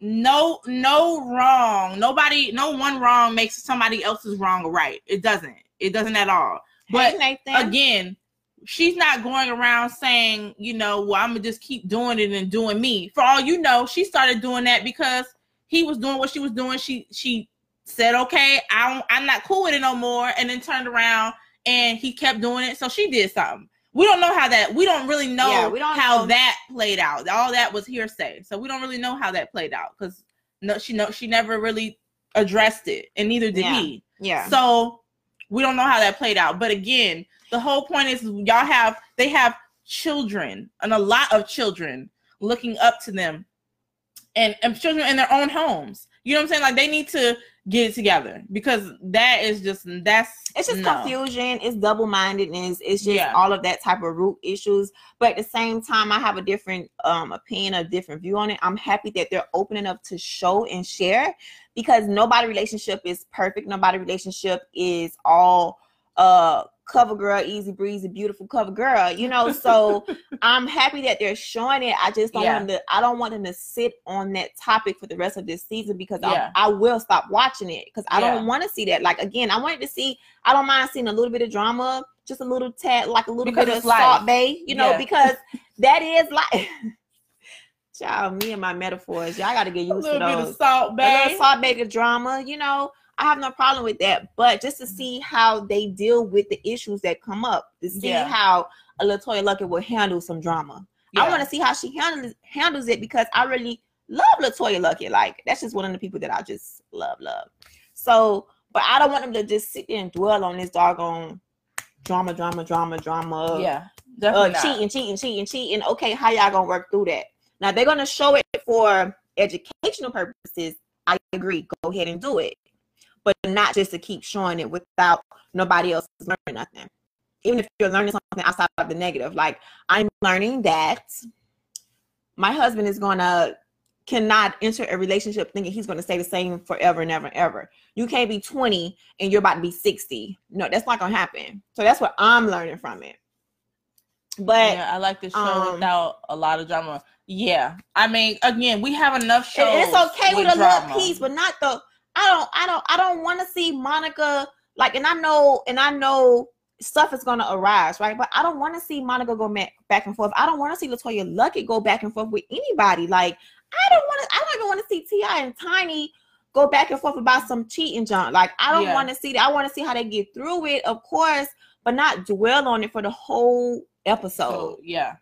no, no wrong. Nobody, no one wrong makes somebody else's wrong right. It doesn't. It doesn't at all. But hey, again, she's not going around saying, you know, well, I'm gonna just keep doing it and doing me. For all you know, she started doing that because he was doing what she was doing. She she said, okay, I don't, I'm not cool with it no more, and then turned around and he kept doing it. So she did something. we don't know how that we don't really know Yeah, we don't how know. that played out. All that was hearsay. So we don't really know how that played out because no she no she never really addressed it and neither did Yeah. he. Yeah. So we don't know how that played out. But again, the whole point is y'all have they have children and a lot of children looking up to them and, and children in their own homes. You know what I'm saying? Like they need to get it together. Because that is just that's it's just no. confusion. It's double-mindedness. It's just Yeah. all of that type of root issues. But at the same time i have a different um opinion a different view on it. I'm happy that they're open enough to show and share because nobody relationship is perfect. Nobody relationship is all uh cover girl easy breezy beautiful cover girl you know so i'm happy that they're showing it i just don't Yeah. want them to i don't want them to sit on that topic for the rest of this season because Yeah. I, I will stop watching it because i Yeah. don't want to see that like again i wanted to see i don't mind seeing a little bit of drama just a little tad like a little Because bit of life. Salt Bae you know because that is like child me and my metaphors y'all got to get a used to little bit those of salt, Bae a little Salt Bae drama, you know, I have no problem with that. But just to see how they deal with the issues that come up, to see Yeah. how a LeToya Luckett will handle some drama. I want to see how she handles handles it because I really love LeToya Luckett. Like that's just one of the people that I just love, love. So, but I don't want them to just sit there and dwell on this doggone drama, drama, drama, drama yeah, uh, definitely not. cheating, cheating, cheating, cheating. Okay, how y'all gonna work through that? Now they're gonna show it for educational purposes. I agree. Go ahead and do it, but not just to keep showing it without nobody else learning nothing. Even if you're learning something outside of the negative, like I'm learning that my husband is gonna cannot enter a relationship thinking he's going to stay the same forever and ever and ever. You can't be 20 and you're about to be 60. No, that's not going to happen. So that's what I'm learning from it. But yeah, I like the show um, without a lot of drama. Yeah, I mean, again, we have enough shows. It's okay with, a drama. little piece, but not the. I don't. I don't. I don't want to see Monica like. And I know. And I know stuff is gonna arise, right? But I don't want to see Monica go ma- back and forth. I don't want to see LeToya Luckett go back and forth with anybody. Like I don't want to. I don't even want to see T.I. and Tiny go back and forth about some cheating junk. Like I don't Yeah. want to see that. I want to see how they get through it, of course, but not dwell on it for the whole episode So yeah,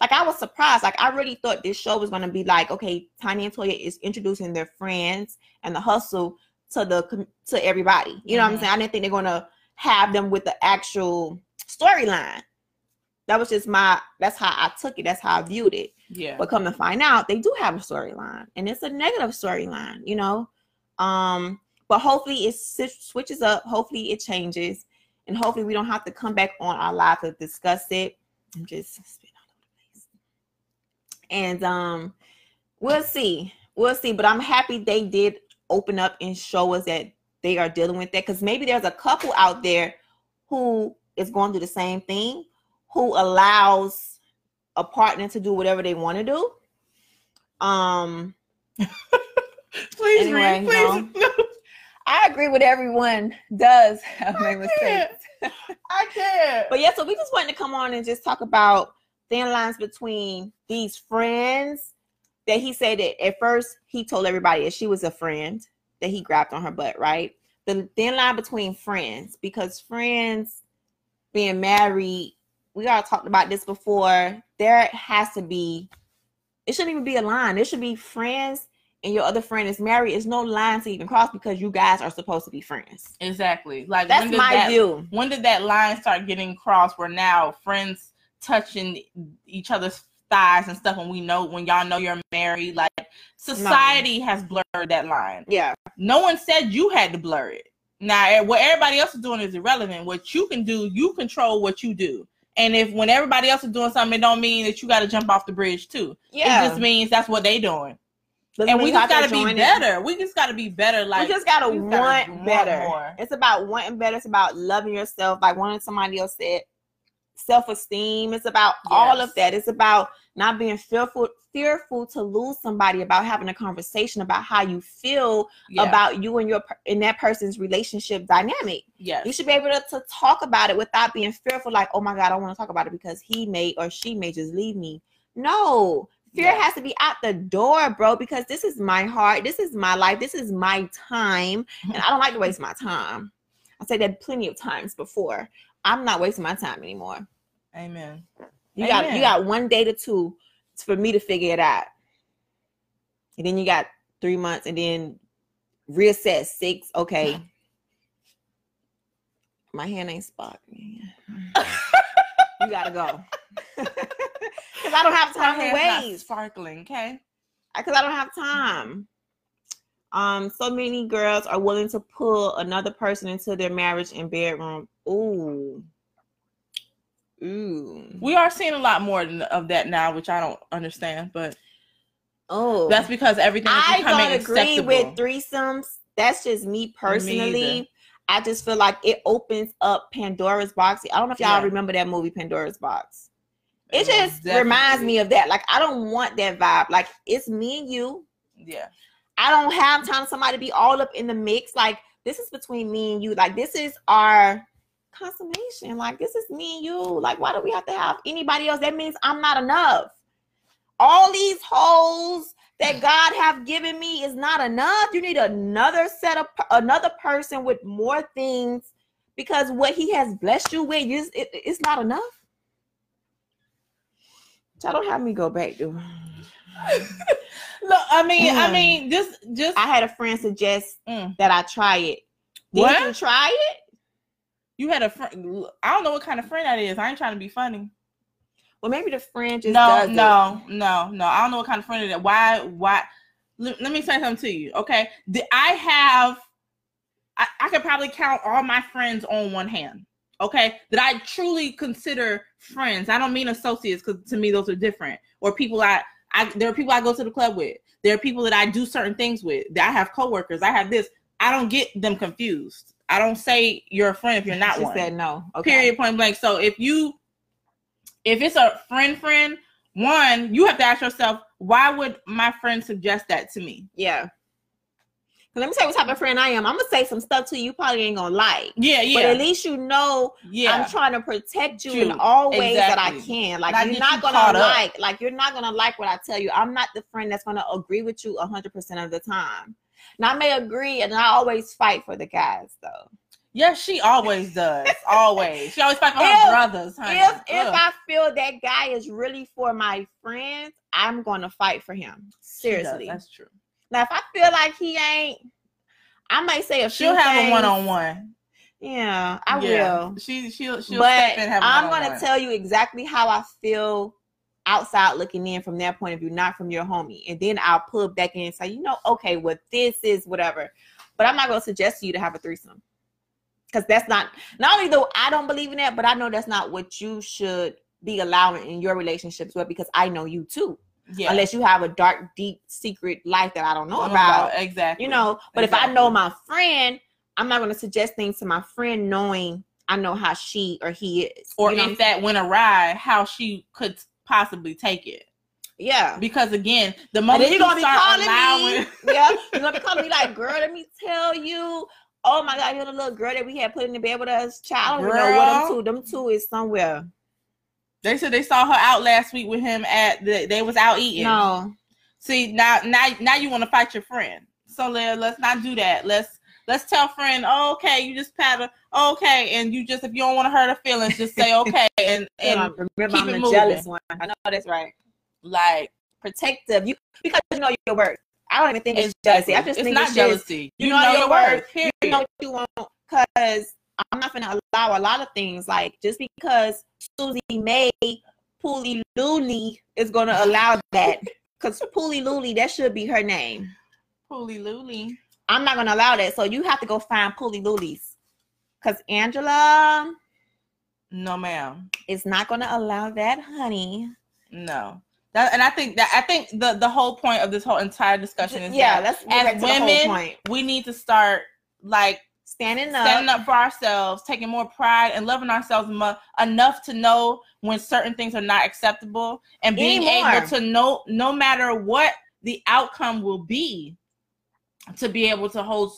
like I was surprised. Like I really thought this show was gonna be like, okay, Tiny and Toya is introducing their friends and the hustle to the to everybody. You know what I'm Mhm. saying? I didn't think they're gonna have them with the actual storyline. That was just my. That's how I took it. That's how I viewed it. yeah. But come to find out, they do have a storyline, and it's a negative storyline. You know, um, but hopefully it switches up. Hopefully it changes, and hopefully we don't have to come back on our live to discuss it. I'm just spitting all over the place. And um, we'll see, we'll see. But I'm happy they did open up and show us that they are dealing with that because maybe there's a couple out there who is going through the same thing, who allows a partner to do whatever they want to do. Um, Please Anyway, read. Please. No. I agree with everyone does have made can't. mistakes. I can't. But yeah, so we just wanted to come on and just talk about thin lines between these friends that he said that at first he told everybody that she was a friend that he grabbed on her butt, right? The thin line between friends, because friends being married, we all talked about this before. There has to be, it shouldn't even be a line. There should be friends and your other friend is married. It's no line to even cross because you guys are supposed to be friends. exactly. Like That's when did my that, view. When did that line start getting crossed? Where now friends touching each other's thighs and stuff, and we know when y'all know you're married. Like society has blurred that line. Yeah. No one said you had to blur it. Now, eh, what everybody else is doing is irrelevant. What you can do, you control what you do. And if when everybody else is doing something, it don't mean that you got to jump off the bridge too. Yeah. It just means that's what they doing. Doesn't and we just got to be better. We just got to be better. Like we just gotta we just gotta want want better. more. It's about wanting better. It's about loving yourself. Like one of somebody else said, self-esteem. It's about all of that. It's about not being fearful, fearful to lose somebody. About having a conversation about how you feel yeah. about you and your in that person's relationship dynamic. yeah You should be able to, to talk about it without being fearful. Like, oh my god, I don't want to talk about it because he may or she may just leave me. No, fear Yeah. has to be out the door, bro, because this is my heart. This is my life. This is my time. And I don't like to waste my time. I said that plenty of times before. I'm not wasting my time anymore. Amen. You got you got one day to two for me to figure it out. And then you got three months and then reassess six. Okay. My hand ain't sparkling. you gotta go. Cause I don't have time to wait. sparkling. Okay. Because I don't have time. Um, so many girls are willing to pull another person into their marriage and bedroom. Ooh. Ooh. We are seeing a lot more of that now, which I don't understand, but Oh. that's because everything is I becoming don't agree acceptable. with threesomes. That's just me personally. I just feel like it opens up Pandora's box. I don't know if y'all Yeah. remember that movie Pandora's box. It Yeah, just reminds me of that. Like I don't want that vibe. Like it's me and you. Yeah. I don't have time for somebody to be all up in the mix. Like this is between me and you. Like this is our consummation. Like this is me and you. Like why do we have to have anybody else? That means I'm not enough. All these holes that God have given me is not enough. You need another set of another person with more things because what He has blessed you with, is it, it's not enough. Y'all don't have me go back to. Look, I mean, I Mm. mean, just just I had a friend suggest Mm. that I try it. Did What? you try it? You had a friend. I don't know what kind of friend that is. I ain't trying to be funny. Well, maybe the friend just no, does it. no, no, no. I don't know what kind of friend it is. Why? Why? Let, let me say something to you. Okay, the, I have. I, I could probably count all my friends on one hand. Okay, that I truly consider friends. I don't mean associates because to me those are different. Or people I, I there are people I go to the club with. There are people that I do certain things with. That I have coworkers. I have this. I don't get them confused. I don't say you're a friend if you're not She one said no. Okay. period point blank so if you if it's a friend friend one you have to ask yourself why would my friend suggest that to me Yeah. Let me tell you what type of friend I am. I'm gonna say some stuff to you, you probably ain't gonna like. yeah yeah. But at least you know yeah I'm trying to protect you in all ways that I can. Like Not you're not you gonna caught up. like, like you're not gonna like what I tell you. I'm not the friend that's gonna agree with you hundred percent of the time. Now I may agree, and I always fight for the guys though. yes she always does always she always fight for her brothers honey. If if I feel that guy is really for my friends, I'm gonna fight for him. Seriously. that's true Now if I feel like he ain't, I might say a she'll have a one-on-one Yeah, I Yeah. will. she she'll she'll but step in and have a I'm gonna tell you exactly how I feel outside looking in from their point of view, not from your homie. And then I'll pull back in and say, you know, okay, well, this is whatever. But I'm not gonna suggest to you to have a threesome. Because that's not not only though I don't believe in that, but I know that's not what you should be allowing in your relationships well because I know you too. yeah Unless you have a dark, deep, secret life that I don't know about. exactly You know, but if I know my friend, I'm not gonna suggest things to my friend knowing I know how she or he is. or you know if that went awry how she could possibly take it Yeah. because again the moment you you're gonna be start calling allowing me. Yeah. You're gonna be calling me like, girl, let me tell you. Oh my god, you're the little girl that we had put in the bed with us. Child, don't know what them Girl. two. Them two is somewhere. They said they saw her out last week with him at the. They was out eating. No. See now, now, now you want to fight your friend. So let, let's not do that. Let's let's tell friend, oh, okay, you just pat her, oh, okay, and you just if you don't want to hurt her feelings, just say okay, and and And remember, keep I'm it the moving. jealous one. I know that's right. like Protective. You because you know your worth. I don't even think it's exactly. jealousy. I just it's think not it's just jealousy. you You, know know, your your worth. worth. Period. you know what you want because I'm not gonna allow a lot of things like just because Susie May Pooly Luli is gonna allow that because Pooly Luli that should be her name. Pooly Luli. I'm not gonna allow that. So you have to go find Pooly Lulis because Angela No, ma'am. is not gonna allow that, honey. No. That, and I think that I think the the whole point of this whole entire discussion is yeah, that as to women, whole point. we need to start like Standing up. standing up for ourselves, taking more pride and loving ourselves mo- enough to know when certain things are not acceptable and being Anymore. able to know no matter what the outcome will be to be able to hold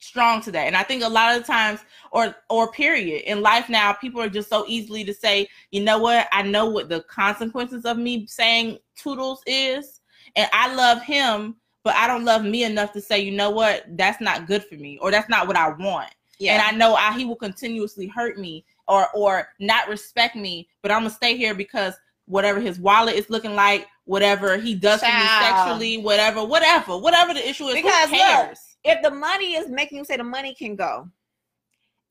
strong to that. And I think a lot of times or or period in life now people are just so easily to say, "You know what? I know what the consequences of me saying toodles is and I love him but I don't love me enough to say, you know what, that's not good for me, or that's not what I want. Yeah. And I know I, he will continuously hurt me or or not respect me, but I'm gonna stay here because whatever his wallet is looking like, whatever he does to me sexually, whatever, whatever, whatever the issue is, Because look, if the money is making you say the money can go,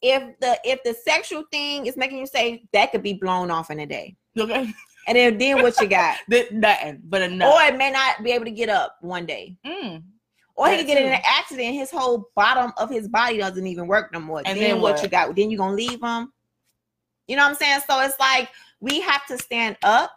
if the if the sexual thing is making you say that could be blown off in a day, Okay, and then then what you got? Nothing but no. Or it may not be able to get up one day. Mm. Or he could get in an accident, his whole bottom of his body doesn't even work no more. And then, then what? what? you got? Then you gonna leave him? You know what I'm saying? So it's like we have to stand up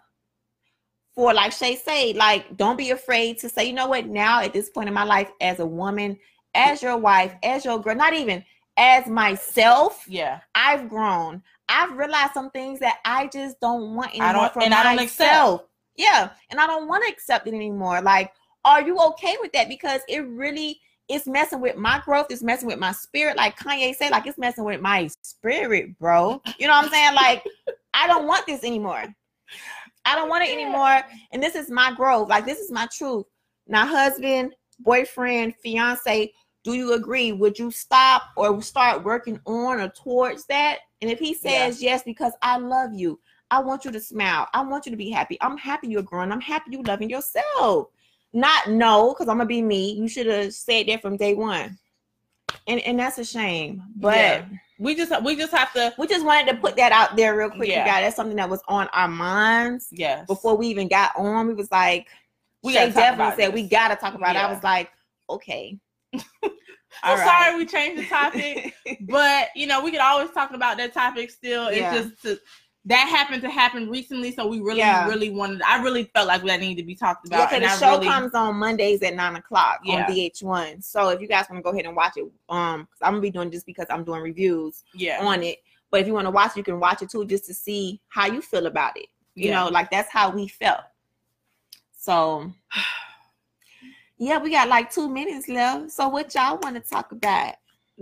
for like Shay say, like, don't be afraid to say, you know what, now at this point in my life, as a woman, as your wife, as your girl, not even as myself, Yeah, I've grown. I've realized some things that I just don't want anymore I don't- for and I don't accept. myself. Yeah, and I don't want to accept it anymore. Like, are you okay with that? Because it really it's messing with my growth. It's messing with my spirit. Like Kanye said, like it's messing with my spirit, bro. You know what I'm saying? Like, I don't want this anymore. I don't want it anymore. And this is my growth. Like, this is my truth. Now, husband, boyfriend, fiance, do you agree? Would you stop or start working on or towards that? And if he says yes, because I love you, I want you to smile. I want you to be happy. I'm happy you're growing. I'm happy you're loving yourself. Not no, because I'm gonna be me. You should have said that from day one. And and that's a shame. But Yeah. We just we just have to. we just wanted to put that out there real quick, Yeah. you guys. That's something that was on our minds Yes, before we even got on. We was like, We definitely said this. we gotta talk about it. I was like, okay. I'm right. sorry we changed the topic, but you know we could always talk about that topic still. It's Yeah. just to, that happened to happen recently, so we really, Yeah. really wanted. I really felt like we that needed to be talked Yeah, about. because and the I show really, comes on Mondays at nine o'clock Yeah. on VH1. So if you guys want to go ahead and watch it, um, 'cause I'm gonna be doing this because I'm doing reviews yeah, on it. But if you want to watch, you can watch it too, just to see how you feel about it. You yeah. know, like that's how we felt. So yeah, we got like two minutes left. So what y'all want to talk about?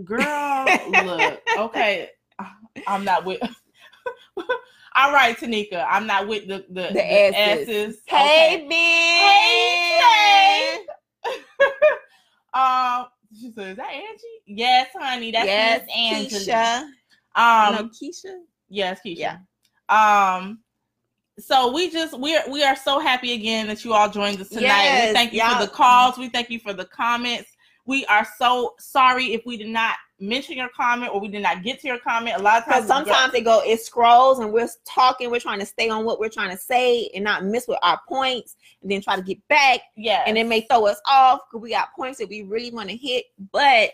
girl, look, okay, I'm not with. All right, Tanika, I'm not with the the, the, asses. asses. Hey, Hey, Ben. Um, she says, "Is that Angie?" Yes, honey, that's yes, Miss. Keisha. Um, no, Keisha. Yes, Keisha. Yeah. Um. So we just we are we are so happy again that you all joined us tonight. Yes, we thank you y'all- for the calls. We thank you for the comments. We are so sorry if we did not mention your comment or we did not get to your comment. A lot of times, sometimes it go, it scrolls and we're talking, we're trying to stay on what we're trying to say and not miss with our points and then try to get back. yeah, And it may throw us off because we got points that we really want to hit. But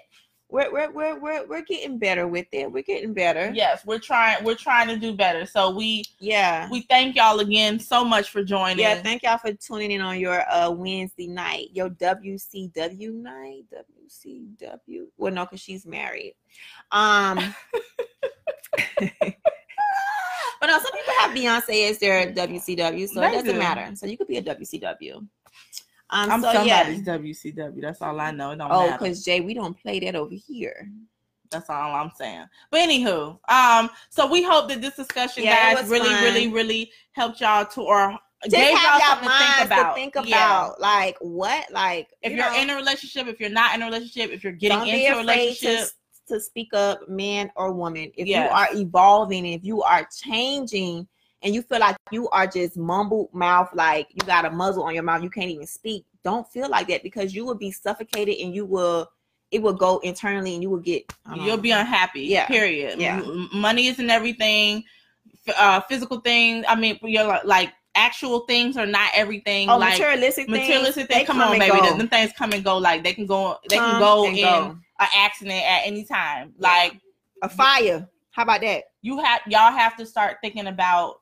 we're we're we're we're, we're getting better with it. We're getting better. yes, we're trying we're trying to do better. So we Yeah. we thank y'all again so much for joining. Yeah, thank y'all for tuning in on your uh Wednesday night, your WCW night, WCW. Well, no, because she's married. Um, but no, some people have Beyonce as their WCW, so They it doesn't do. matter. So you could be a WCW. Um, I'm so yeah. somebody's WCW. That's all I know. It don't Oh, because Jay, we don't play that over here. That's all I'm saying. But anywho, um, so we hope that this discussion, Yeah, guys, really, fun. really, really helped y'all to or Just gave y'all something to think about. to think about, Yeah. like what, like If you you're know, in a relationship, if you're not in a relationship, if you're getting into a relationship, to, to speak up, man or woman. If Yes. you are evolving, if you are changing, and you feel like you are just mumbled mouth, like you got a muzzle on your mouth, you can't even speak. Don't feel like that because you will be suffocated, and you will, it will go internally, and you will get. You'll know. be unhappy. Yeah. Period. Yeah. Money isn't everything. Uh, physical things. I mean, you're like, actual things are not everything. Oh, like materialistic things. materialistic they things. Come, come on, baby. go. Them, things come and go. Like they can go. They can go in go. an accident at any time. Like a fire. How about that? you have y'all have to start thinking about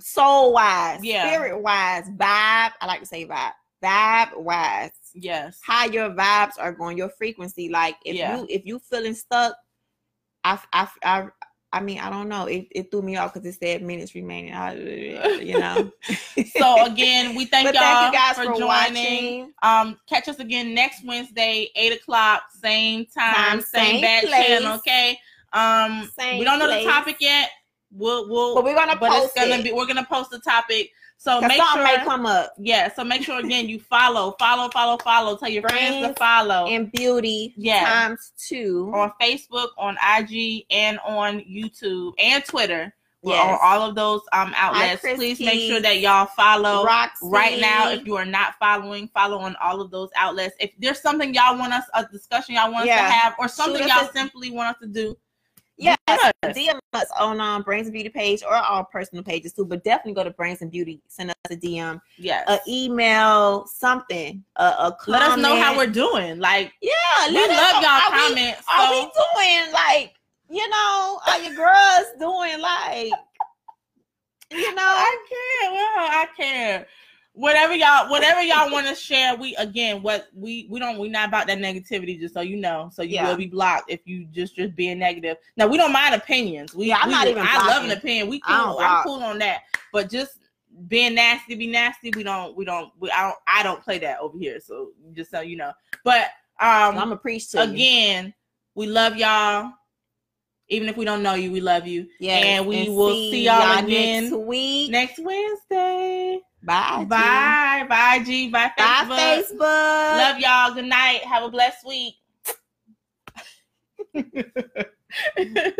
Soul wise, Yeah. spirit wise, vibe. I like to say vibe. Vibe wise. yes. how your vibes are going, your frequency. Like if Yeah. you if you feeling stuck, I I I, I mean I don't know. It, it threw me off because it said minutes remaining. I, you know. So again, we thank y'all thank you guys for, for, joining. watching. Um, catch us again next Wednesday, eight o'clock, same time, Time, same, same bad place. channel. Okay. Um, Same we don't know place. the topic yet. We'll we'll But we're gonna but post it's gonna it. be we're gonna post the topic So make sure, may come up. yeah. So make sure again you follow, follow, follow, follow. Tell your friends to follow And beauty Yeah. times two. on Facebook, on IG, and on YouTube and Twitter. Yes. on all of those um outlets. Please make sure that y'all follow. Roxy. right now if you are not following follow on all of those outlets if there's something y'all want us a discussion y'all want us to have or something y'all a- simply want us to do Yes, Yes. DM us on um Brains and Beauty page or our personal pages too. But definitely go to Brains and Beauty. Send us a DM, yes a email, something, a, a let us know how we're doing like Yeah, we love know. y'all Are we- comments Are we doing like you know? Are your girls doing like you know? i can't well i can't whatever y'all whatever y'all want to share we again what we we don't we're not about that negativity just so you know. So you Yeah. will be blocked if you just just being negative. Now we don't mind opinions. We, Yeah, I'm we not even i love an opinion. We cool. I'm cool on that. But just being nasty be nasty. We don't we don't we, i don't i don't play that over here. So just so you know. But um I'm a preach to you. again we love y'all. Even if we don't know you we love you. Yes, and we will see y'all again next week. next wednesday Bye. Bye. G. Bye, G. Bye, Facebook. Bye, Facebook. Love y'all. Good night. Have a blessed week.